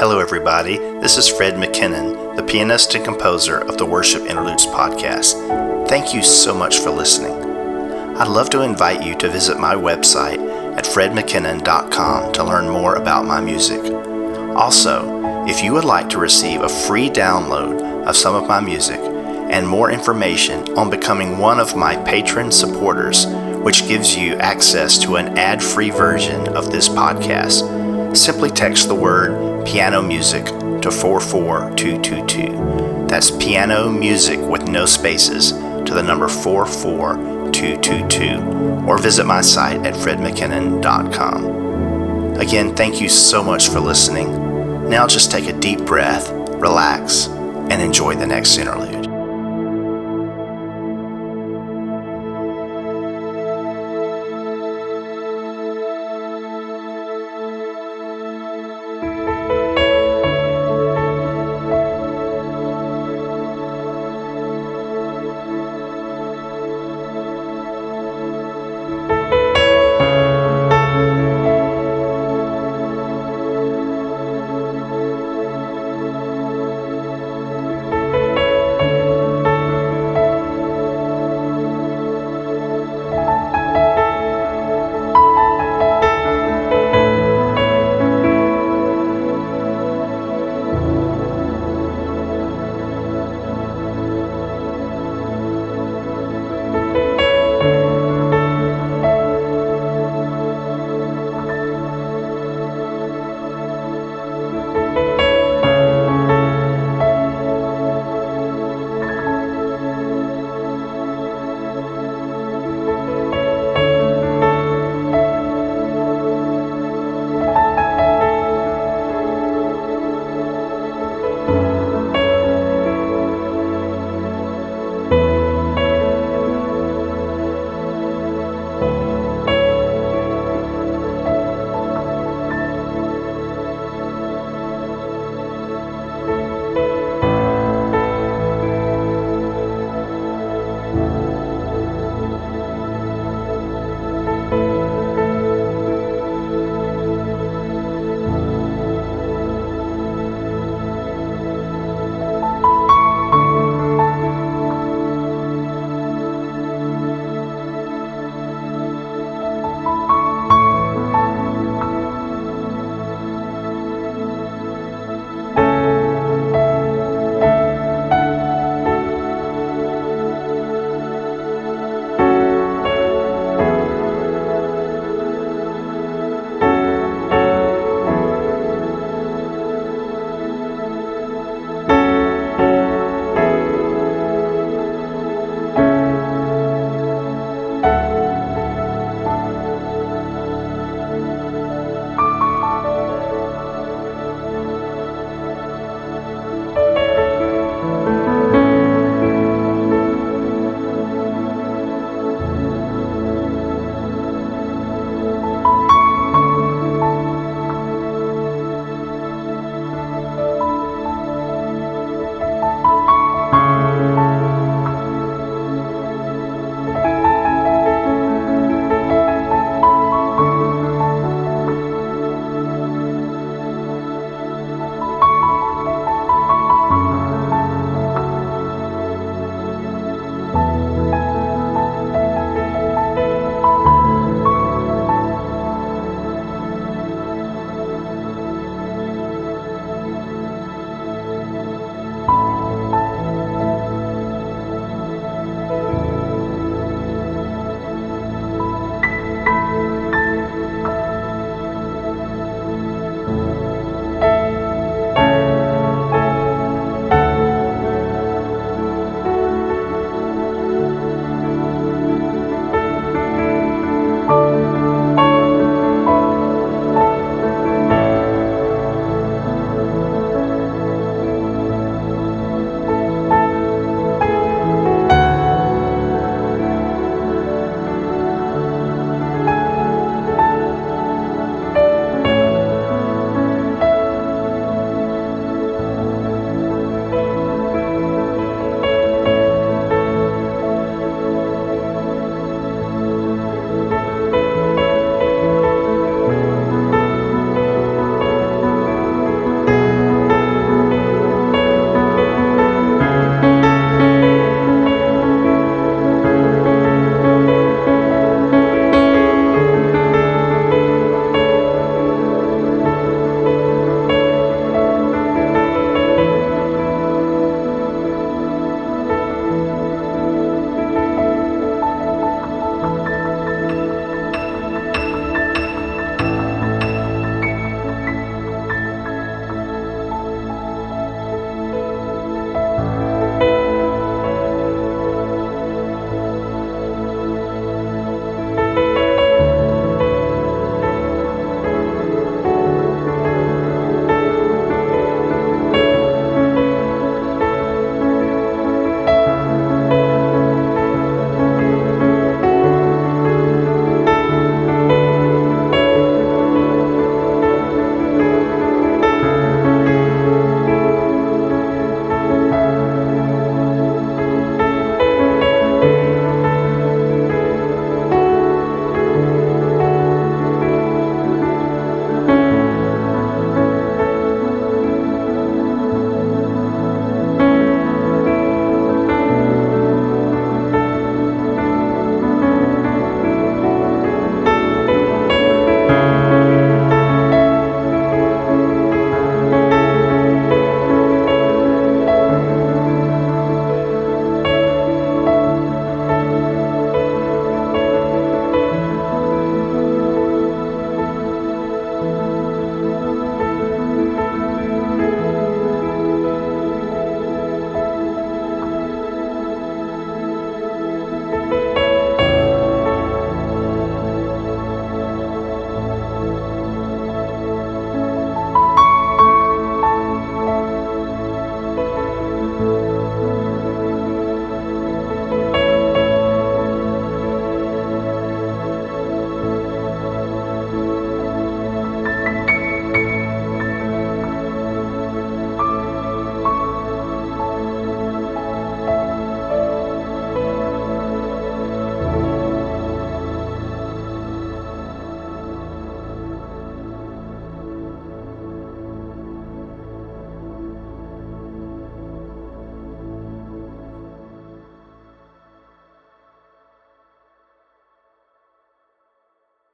Hello, everybody. This is Fred McKinnon, the pianist and composer of the Worship Interludes podcast. Thank you so much for listening. I'd love to invite you to visit my website at fredmckinnon.com to learn more about my music. Also, if you would like to receive a free download of some of my music and more information on becoming one of my patron supporters, which gives you access to an ad free version of this podcast, simply text the word piano music to 44222. That's piano music with no spaces to the number 44222 or visit my site at fredmckinnon.com. Again, thank you so much for listening. Now just take a deep breath, relax, and enjoy the next interlude.